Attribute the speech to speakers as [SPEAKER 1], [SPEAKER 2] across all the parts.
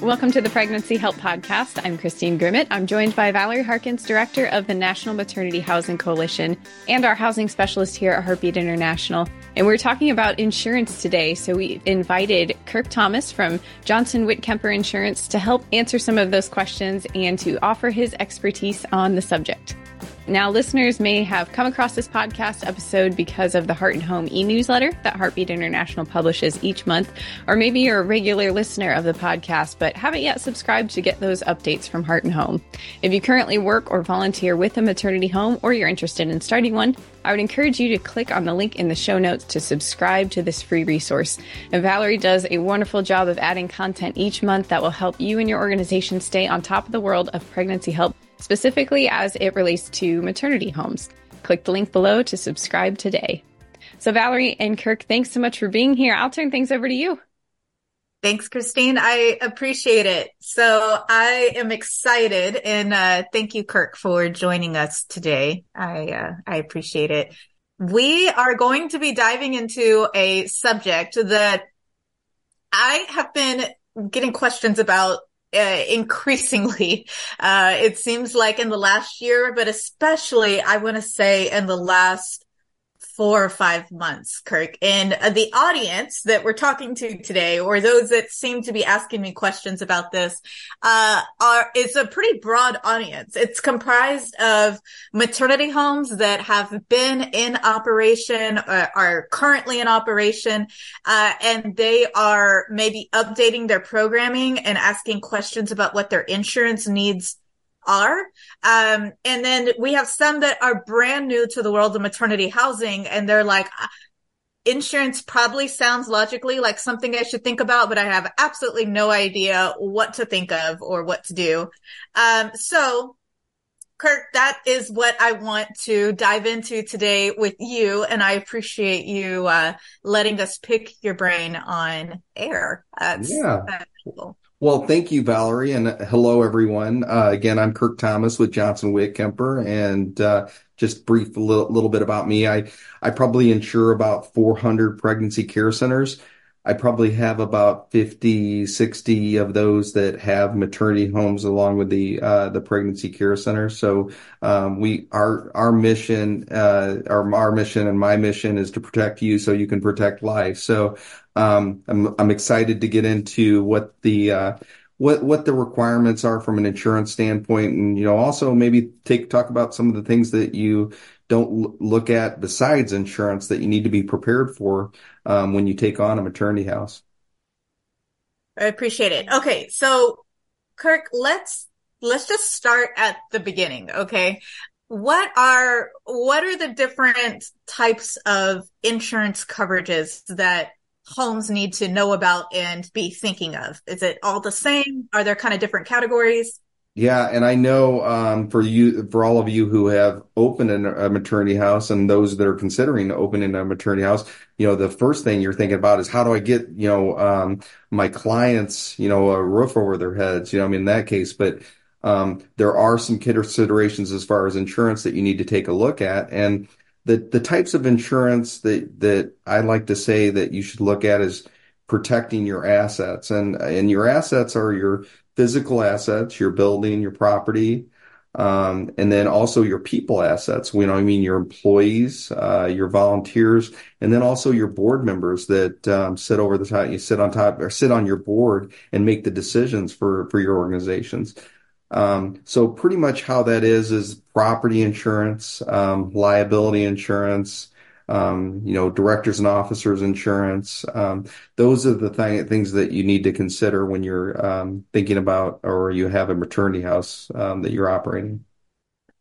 [SPEAKER 1] Welcome to the Pregnancy Help Podcast. I'm Christine Grimmett. I'm joined by Valerie Harkins, Director of the National Maternity Housing Coalition, and our housing specialist here at Heartbeat International. And we're talking about insurance today. So we invited Kirk Thomas from Johnson Witkemper Insurance to help answer some of those questions and to offer his expertise on the subject. Now, listeners may have come across this podcast episode because of the Heart and Home e newsletter that Heartbeat International publishes each month, or maybe you're a regular listener of the podcast but haven't yet subscribed to get those updates from Heart and Home. If you currently work or volunteer with a maternity home or you're interested in starting one, I would encourage you to click on the link in the show notes to subscribe to this free resource. And Valerie does a wonderful job of adding content each month that will help you and your organization stay on top of the world of pregnancy help specifically as it relates to maternity homes. Click the link below to subscribe today. So, Valerie and Kirk, thanks so much for being here. I'll turn things over to you.
[SPEAKER 2] Thanks, Christine. I appreciate it. So I am excited and uh, thank you, Kirk, for joining us today. I uh, I appreciate it. We are going to be diving into a subject that I have been getting questions about uh, increasingly. Uh, it seems like in the last year, but especially I want to say in the last four or five months, Kirk. And uh, the audience that we're talking to today, or those that seem to be asking me questions about this, uh, are, it's a pretty broad audience. It's comprised of maternity homes that have been in operation, or are currently in operation, uh, and they are maybe updating their programming and asking questions about what their insurance needs are. Um, and then we have some that are brand new to the world of maternity housing and they're like, ah, insurance probably sounds logically like something I should think about, but I have absolutely no idea what to think of or what to do. Um, so Kirk, that is what I want to dive into today with you. And I appreciate you, uh, letting us pick your brain on air.
[SPEAKER 3] That's, yeah. That's cool. Well, thank you, Valerie, and hello, everyone. Uh, again, I'm Kirk Thomas with Johnson Witkemper, and uh, just brief a little, little, bit about me. I I probably insure about 400 pregnancy care centers. I probably have about 50, 60 of those that have maternity homes along with the uh, the pregnancy care center. So um, we our our mission, uh, our our mission and my mission is to protect you so you can protect life. So um, I'm I'm excited to get into what the uh, what what the requirements are from an insurance standpoint, and you know also maybe take talk about some of the things that you don't look at besides insurance that you need to be prepared for um, when you take on a maternity house.
[SPEAKER 2] I appreciate it. Okay, so Kirk, let's let's just start at the beginning. Okay, what are what are the different types of insurance coverages that homes need to know about and be thinking of? Is it all the same? Are there kind of different categories?
[SPEAKER 3] Yeah, and I know um, for you, for all of you who have opened a maternity house, and those that are considering opening a maternity house, you know, the first thing you're thinking about is how do I get, you know, um, my clients, you know, a roof over their heads. You know, I mean, in that case, but um, there are some considerations as far as insurance that you need to take a look at, and the the types of insurance that that I like to say that you should look at is protecting your assets and and your assets are your physical assets, your building, your property, um, and then also your people assets. You know, I mean, your employees, uh, your volunteers, and then also your board members that um, sit over the top. You sit on top or sit on your board and make the decisions for for your organizations. Um, so pretty much how that is is property insurance, um, liability insurance, um, you know, directors and officers insurance. Um, those are the th- things that you need to consider when you're um, thinking about or you have a maternity house um, that you're operating.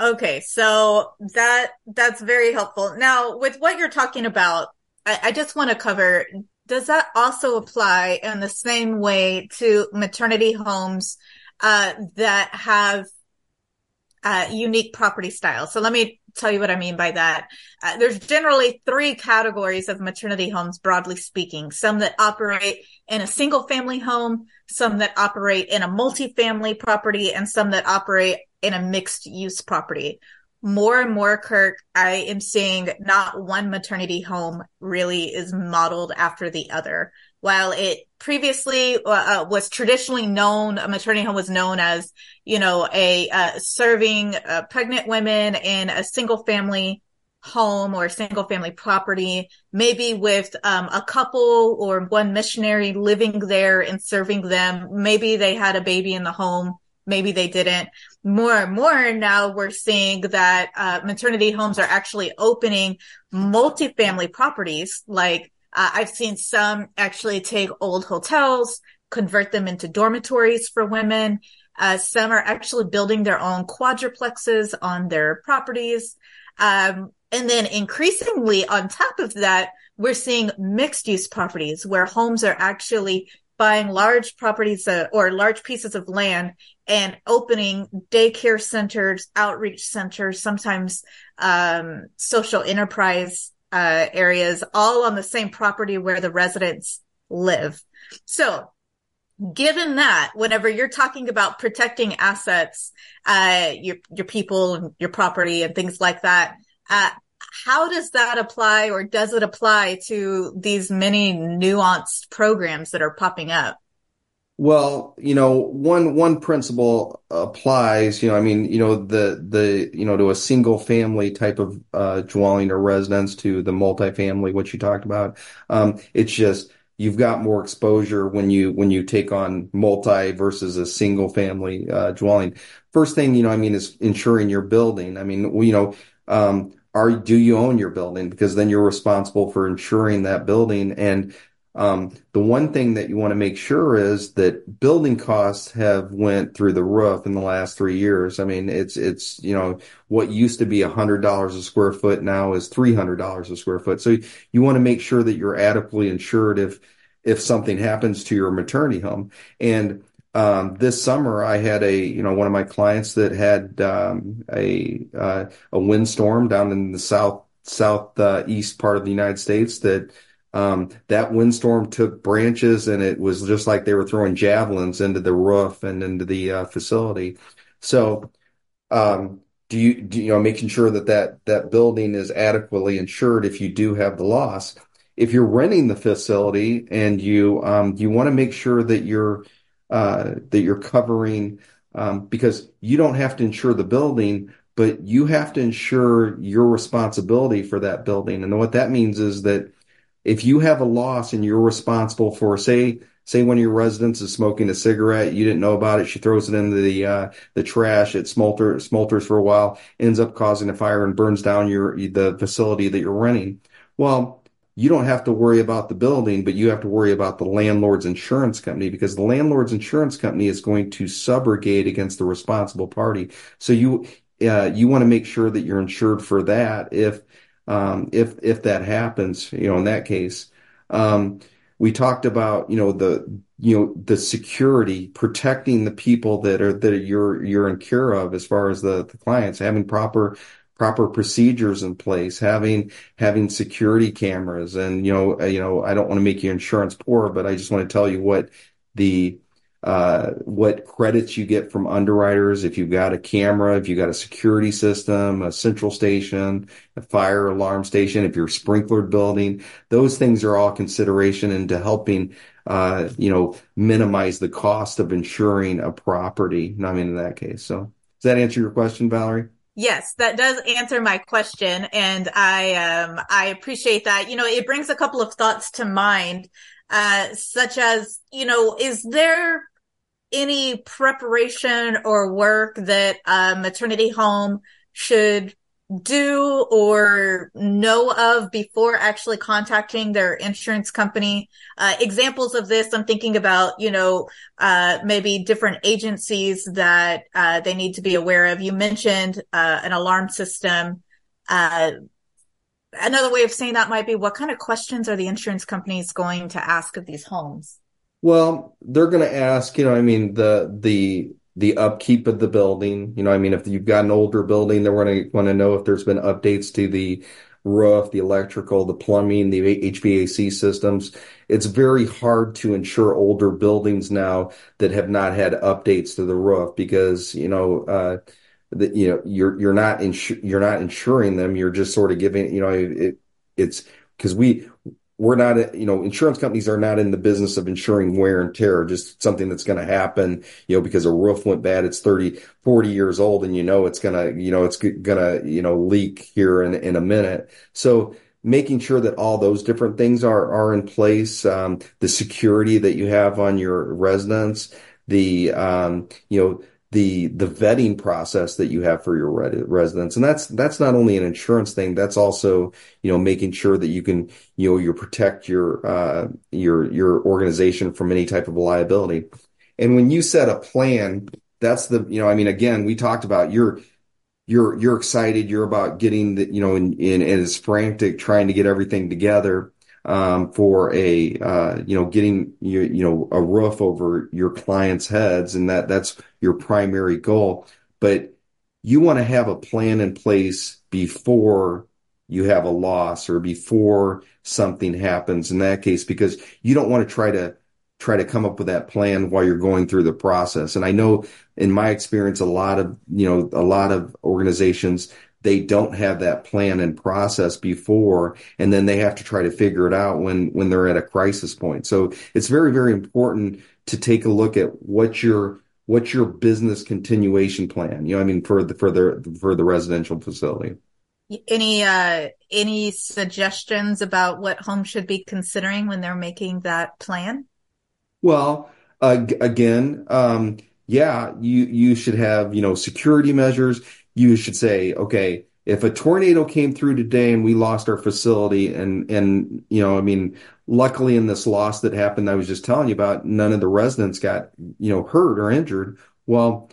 [SPEAKER 2] Okay, so that that's very helpful. Now, with what you're talking about, I, I just want to cover. Does that also apply in the same way to maternity homes? uh, that have uh, unique property styles. So let me tell you what I mean by that. Uh, there's generally three categories of maternity homes, broadly speaking. Some that operate in a single family home, some that operate in a multifamily property, and some that operate in a mixed use property. More and more, Kirk, I am seeing not one maternity home really is modeled after the other while it previously uh, uh, was traditionally known, a maternity home was known as, you know, a uh, serving uh, pregnant women in a single family home or single family property, maybe with um, a couple or one missionary living there and serving them. Maybe they had a baby in the home. Maybe they didn't. More and more now we're seeing that uh, maternity homes are actually opening multifamily properties like uh, I've seen some actually take old hotels, convert them into dormitories for women. Uh, some are actually building their own quadruplexes on their properties. Um, and then increasingly on top of that, we're seeing mixed use properties where homes are actually buying large properties uh, or large pieces of land and opening daycare centers, outreach centers, sometimes um, social enterprise uh, areas, all on the same property where the residents live. So given that whenever you're talking about protecting assets, uh, your, your people, and your property and things like that, uh, how does that apply or does it apply to these many nuanced programs that are popping up?
[SPEAKER 3] Well, you know, one one principle applies. You know, I mean, you know, the the you know to a single family type of uh, dwelling or residence to the multifamily, what you talked about. Um, it's just you've got more exposure when you when you take on multi versus a single family uh, dwelling. First thing, you know, I mean, is ensuring your building. I mean, you know, um, are do you own your building? Because then you're responsible for insuring that building and the one thing that you want to make sure is that building costs have went through the roof in the last three years. I mean, it's it's you know what used to be a hundred dollars a square foot now is three hundred dollars a square foot. So you want to make sure that you're adequately insured if if something happens to your maternity home. And um, this summer, I had a you know one of my clients that had um, a uh, a windstorm down in the south southeast uh, east part of the United States that um, that windstorm took branches and it was just like they were throwing javelins into the roof and into the uh, facility. So, um, do you, do, you know, making sure that, that that building is adequately insured if you do have the loss. If you're renting the facility and you, um, you want to make sure that you're, uh, that you're covering, um, because you don't have to insure the building, but you have to insure your responsibility for that building. And what that means is that if you have a loss and you're responsible for, say, say one of your residents is smoking a cigarette, you didn't know about it, she throws it into the uh, the trash, it smolter smolders for a while, ends up causing a fire and burns down your the facility that you're renting. Well, you don't have to worry about the building, but you have to worry about the landlord's insurance company because the landlord's insurance company is going to subrogate against the responsible party. So you uh, you want to make sure that you're insured for that if um, if if that happens, you know, in that case. Um, we talked about, you know, the you know the security, protecting the people that are that you're you're in care of as far as the, the clients, having proper proper procedures in place, having having security cameras, and you know, you know, I don't want to make you insurance poor, but I just want to tell you what the uh, what credits you get from underwriters if you've got a camera, if you've got a security system, a central station, a fire alarm station, if you're sprinklered building, those things are all consideration into helping, uh, you know, minimize the cost of insuring a property. I mean, in that case. So does that answer your question, Valerie?
[SPEAKER 2] Yes, that does answer my question. And I, um, I appreciate that. You know, it brings a couple of thoughts to mind, uh, such as, you know, is there any preparation or work that a maternity home should do or know of before actually contacting their insurance company. Uh, examples of this, I'm thinking about, you know, uh, maybe different agencies that uh, they need to be aware of. You mentioned uh, an alarm system. Uh, another way of saying that might be what kind of questions are the insurance companies going to ask of these homes?
[SPEAKER 3] Well, they're going to ask, you know, I mean, the the the upkeep of the building. You know, I mean, if you've got an older building, they're going to want to know if there's been updates to the roof, the electrical, the plumbing, the HVAC systems. It's very hard to insure older buildings now that have not had updates to the roof because, you know, uh, that you know you're you're not insu- you're not insuring them. You're just sort of giving, you know, it, it's because we we're not, you know, insurance companies are not in the business of insuring wear and tear, just something that's going to happen, you know, because a roof went bad. It's 30, 40 years old and you know, it's going to, you know, it's going to, you know, leak here in, in a minute. So making sure that all those different things are, are in place, um, the security that you have on your residence, the, um, you know, the the vetting process that you have for your residents. And that's that's not only an insurance thing that's also you know making sure that you can you know you protect your uh, your your organization from any type of liability. And when you set a plan that's the you know i mean again we talked about you're you're you're excited you're about getting the you know in in and it's frantic trying to get everything together um, for a uh, you know getting you you know a roof over your clients' heads, and that that's your primary goal. But you want to have a plan in place before you have a loss or before something happens in that case because you don't want to try to try to come up with that plan while you're going through the process and i know in my experience a lot of you know a lot of organizations they don't have that plan and process before and then they have to try to figure it out when when they're at a crisis point. So it's very very important to take a look at what your what's your business continuation plan you know i mean for the for the for the residential facility.
[SPEAKER 2] Any uh any suggestions about what homes should be considering when they're making that plan?
[SPEAKER 3] Well uh, again um yeah you you should have you know security measures you should say, okay, if a tornado came through today and we lost our facility and, and, you know, I mean, luckily in this loss that happened, I was just telling you about, none of the residents got, you know, hurt or injured. Well,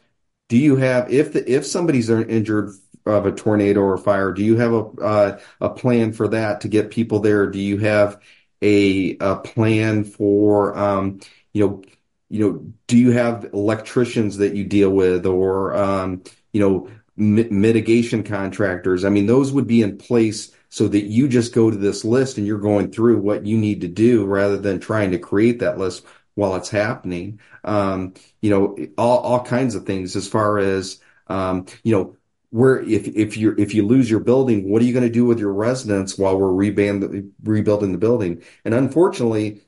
[SPEAKER 3] do you have, if the, if somebody's injured of a tornado or a fire, do you have a, uh, a plan for that to get people there? Do you have a, a plan for, um, you know, you know, do you have electricians that you deal with or, um, you know, mitigation contractors. I mean, those would be in place so that you just go to this list and you're going through what you need to do rather than trying to create that list while it's happening. Um, you know, all, all kinds of things as far as, um, you know, where if if you if you lose your building, what are you going to do with your residents while we're rebuilding the building? And unfortunately,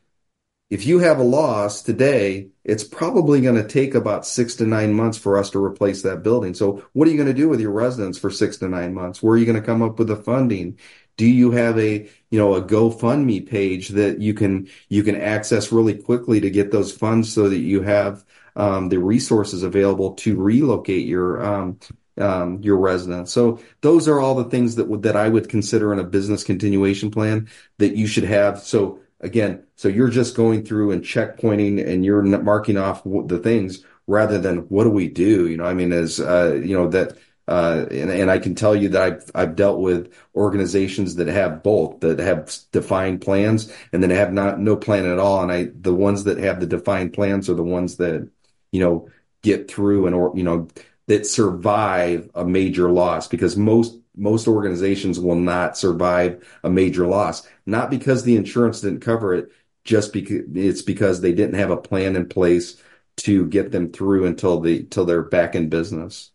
[SPEAKER 3] if you have a loss today, it's probably going to take about six to nine months for us to replace that building. So what are you going to do with your residents for six to nine months? Where are you going to come up with the funding? Do you have a, you know, a GoFundMe page that you can, you can access really quickly to get those funds so that you have, um, the resources available to relocate your, um, um, your residents. So those are all the things that would, that I would consider in a business continuation plan that you should have. So again, so you're just going through and checkpointing and you're marking off the things rather than what do we do? You know, I mean, as, uh, you know, that, uh, and, and I can tell you that I've, I've dealt with organizations that have both, that have defined plans and then have not, no plan at all. And I, the ones that have the defined plans are the ones that, you know, get through and, or, you know, that survive a major loss because most most organizations will not survive a major loss, not because the insurance didn't cover it, just because it's because they didn't have a plan in place to get them through until the till they're back in business.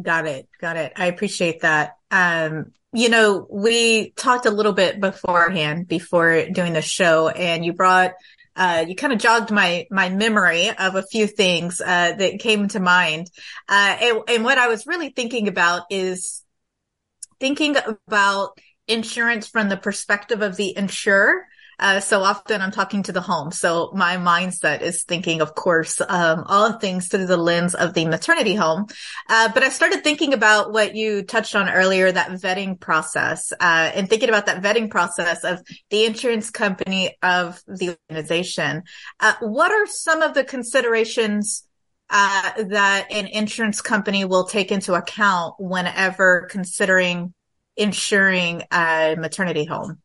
[SPEAKER 2] Got it. Got it. I appreciate that. Um, you know, we talked a little bit beforehand before doing the show and you brought uh, you kind of jogged my my memory of a few things uh, that came to mind, uh, and, and, what I was really thinking about is thinking about insurance from the perspective of the insurer. Uh, so often I'm talking to the home. So my mindset is thinking, of course, um, all things through the lens of the maternity home. Uh, but I started thinking about what you touched on earlier, that vetting process, uh, and thinking about that vetting process of the insurance company of the organization. Uh, what are some of the considerations uh, that an insurance company will take into account whenever considering insuring a maternity home?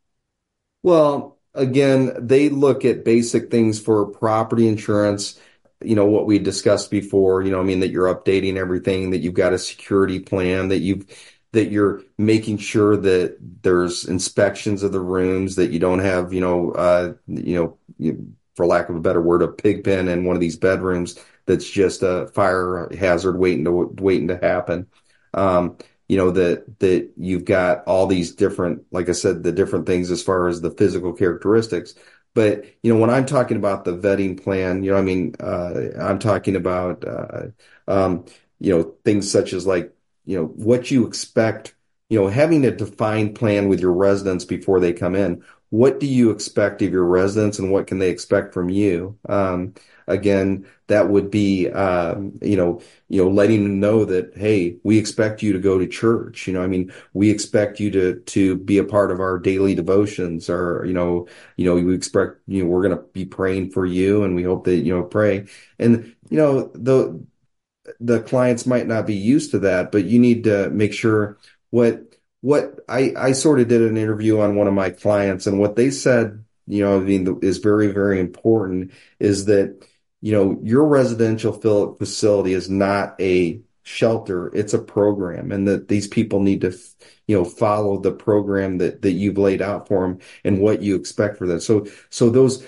[SPEAKER 3] Well, again, they look at basic things for property insurance. You know, what we discussed before, you know, I mean, that you're updating everything, that you've got a security plan, that you've, that you're making sure that there's inspections of the rooms, that you don't have, you know, uh, you know, for lack of a better word, a pig pen in one of these bedrooms that's just a fire hazard waiting to waiting to happen. Um, you know, that, that you've got all these different, like I said, the different things as far as the physical characteristics. But, you know, when I'm talking about the vetting plan, you know, I mean, uh, I'm talking about, uh, um, you know, things such as like, you know, what you expect, you know, having a defined plan with your residents before they come in. What do you expect of your residents and what can they expect from you? Um, again, that would be, um, you know, you know, letting them know that, hey, we expect you to go to church. You know, I mean, we expect you to, to be a part of our daily devotions or, you know, you know, we expect, you know, we're going to be praying for you and we hope that, you know, pray. And, you know, the, the clients might not be used to that, but you need to make sure what, what I, I sort of did an interview on one of my clients and what they said, you know, I mean, is very, very important is that, you know, your residential facility is not a shelter. It's a program and that these people need to, you know, follow the program that, that you've laid out for them and what you expect for them. So, so those,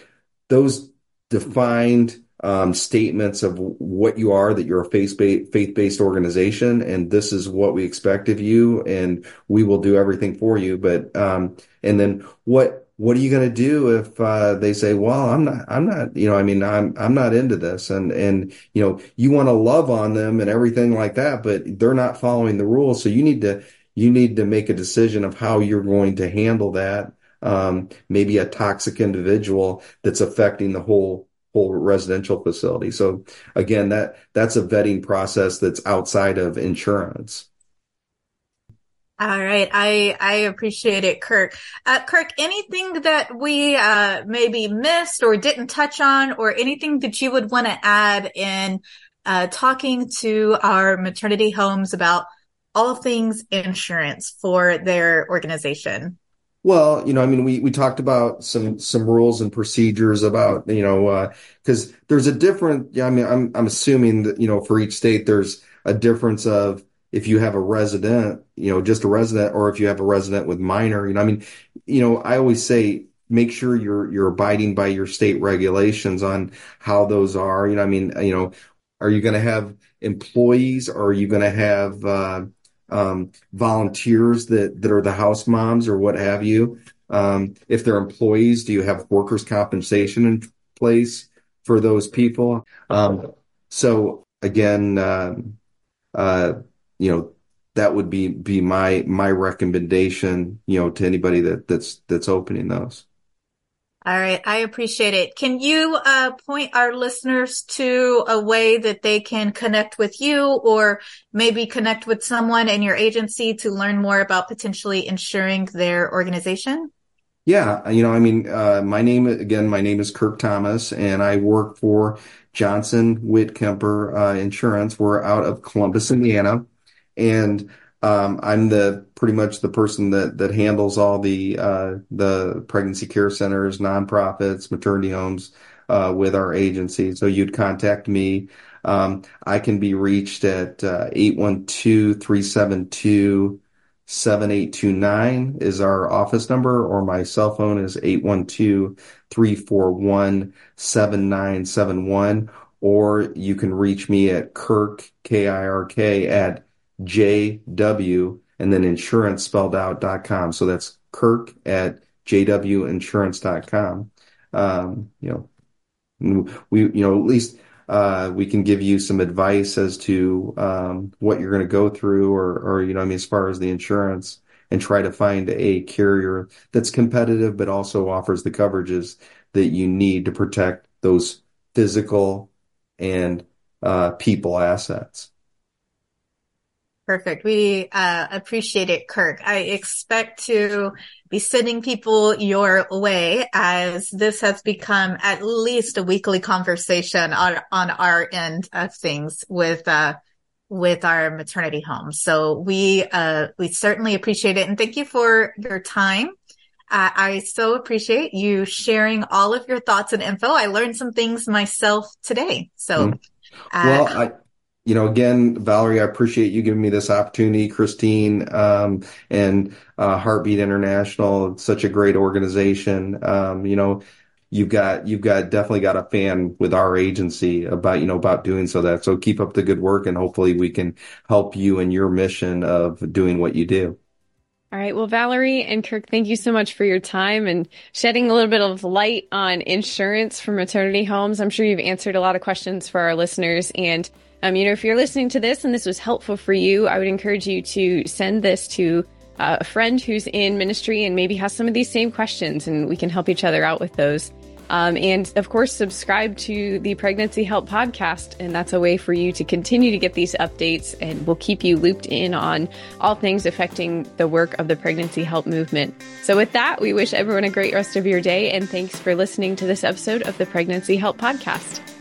[SPEAKER 3] those defined, um, statements of what you are, that you're a faith-based, organization, and this is what we expect of you, and we will do everything for you. But, um, and then what what are you going to do if uh, they say, "Well, I'm not, I'm not, you know, I mean, I'm, I'm not into this," and and you know, you want to love on them and everything like that, but they're not following the rules, so you need to, you need to make a decision of how you're going to handle that. Um, maybe a toxic individual that's affecting the whole whole residential facility. So again, that that's a vetting process that's outside of insurance.
[SPEAKER 2] All right. I, I appreciate it, Kirk. Uh, Kirk, anything that we, uh, maybe missed or didn't touch on or anything that you would want to add in, uh, talking to our maternity homes about all things insurance for their organization?
[SPEAKER 3] Well, you know, I mean, we, we talked about some, some rules and procedures about, you know, uh, cause there's a different, I mean, I'm, I'm assuming that, you know, for each state, there's a difference of, if you have a resident, you know, just a resident, or if you have a resident with minor, you know, I mean, you know, I always say make sure you're you're abiding by your state regulations on how those are. You know, I mean, you know, are you going to have employees, or are you going to have uh, um, volunteers that that are the house moms or what have you? Um, if they're employees, do you have workers' compensation in place for those people? Um, so again, uh, uh, you know, that would be be my my recommendation, you know, to anybody that that's that's opening those.
[SPEAKER 2] All right, I appreciate it. Can you uh, point our listeners to a way that they can connect with you, or maybe connect with someone in your agency to learn more about potentially insuring their organization?
[SPEAKER 3] Yeah, you know, I mean, uh, my name again, my name is Kirk Thomas, and I work for Johnson Witkemper uh, Insurance. We're out of Columbus, Indiana and um, I'm the pretty much the person that that handles all the uh, the pregnancy care centers, nonprofits, maternity homes uh, with our agency. So you'd contact me. Um, I can be reached at 812-372 uh, 7829 is our office number, or my cell phone is 812 341 7971. Or you can reach me at Kirk, K I R K, at JW and then insurance spelled out dot com. So that's Kirk at jwinsurance.com. Um, you know, we, you know, at least, uh, we can give you some advice as to, um, what you're going to go through or, or, you know, I mean, as far as the insurance and try to find a carrier that's competitive, but also offers the coverages that you need to protect those physical and, uh, people assets.
[SPEAKER 2] Perfect. We uh, appreciate it, Kirk. I expect to be sending people your way as this has become at least a weekly conversation on, on our end of things with, uh, with our maternity home. So we, uh, we certainly appreciate it. And thank you for your time. Uh, I so appreciate you sharing all of your thoughts and info. I learned some things myself today. So, mm.
[SPEAKER 3] well, I, you know, again, Valerie, I appreciate you giving me this opportunity, Christine, um, and uh, Heartbeat International. It's such a great organization. Um, you know, you've got you've got definitely got a fan with our agency about you know about doing so that so keep up the good work and hopefully we can help you in your mission of doing what you do
[SPEAKER 1] all right. Well, Valerie and Kirk, thank you so much for your time and shedding a little bit of light on insurance for maternity homes. I'm sure you've answered a lot of questions for our listeners. And, um, you know, if you're listening to this and this was helpful for you, I would encourage you to send this to uh, a friend who's in ministry and maybe has some of these same questions and we can help each other out with those. Um, and of course, subscribe to the Pregnancy Help podcast. And that's a way for you to continue to get these updates. And we'll keep you looped in on all things affecting the work of the Pregnancy Help movement. So, with that, we wish everyone a great rest of your day. And thanks for listening to this episode of the Pregnancy Help podcast.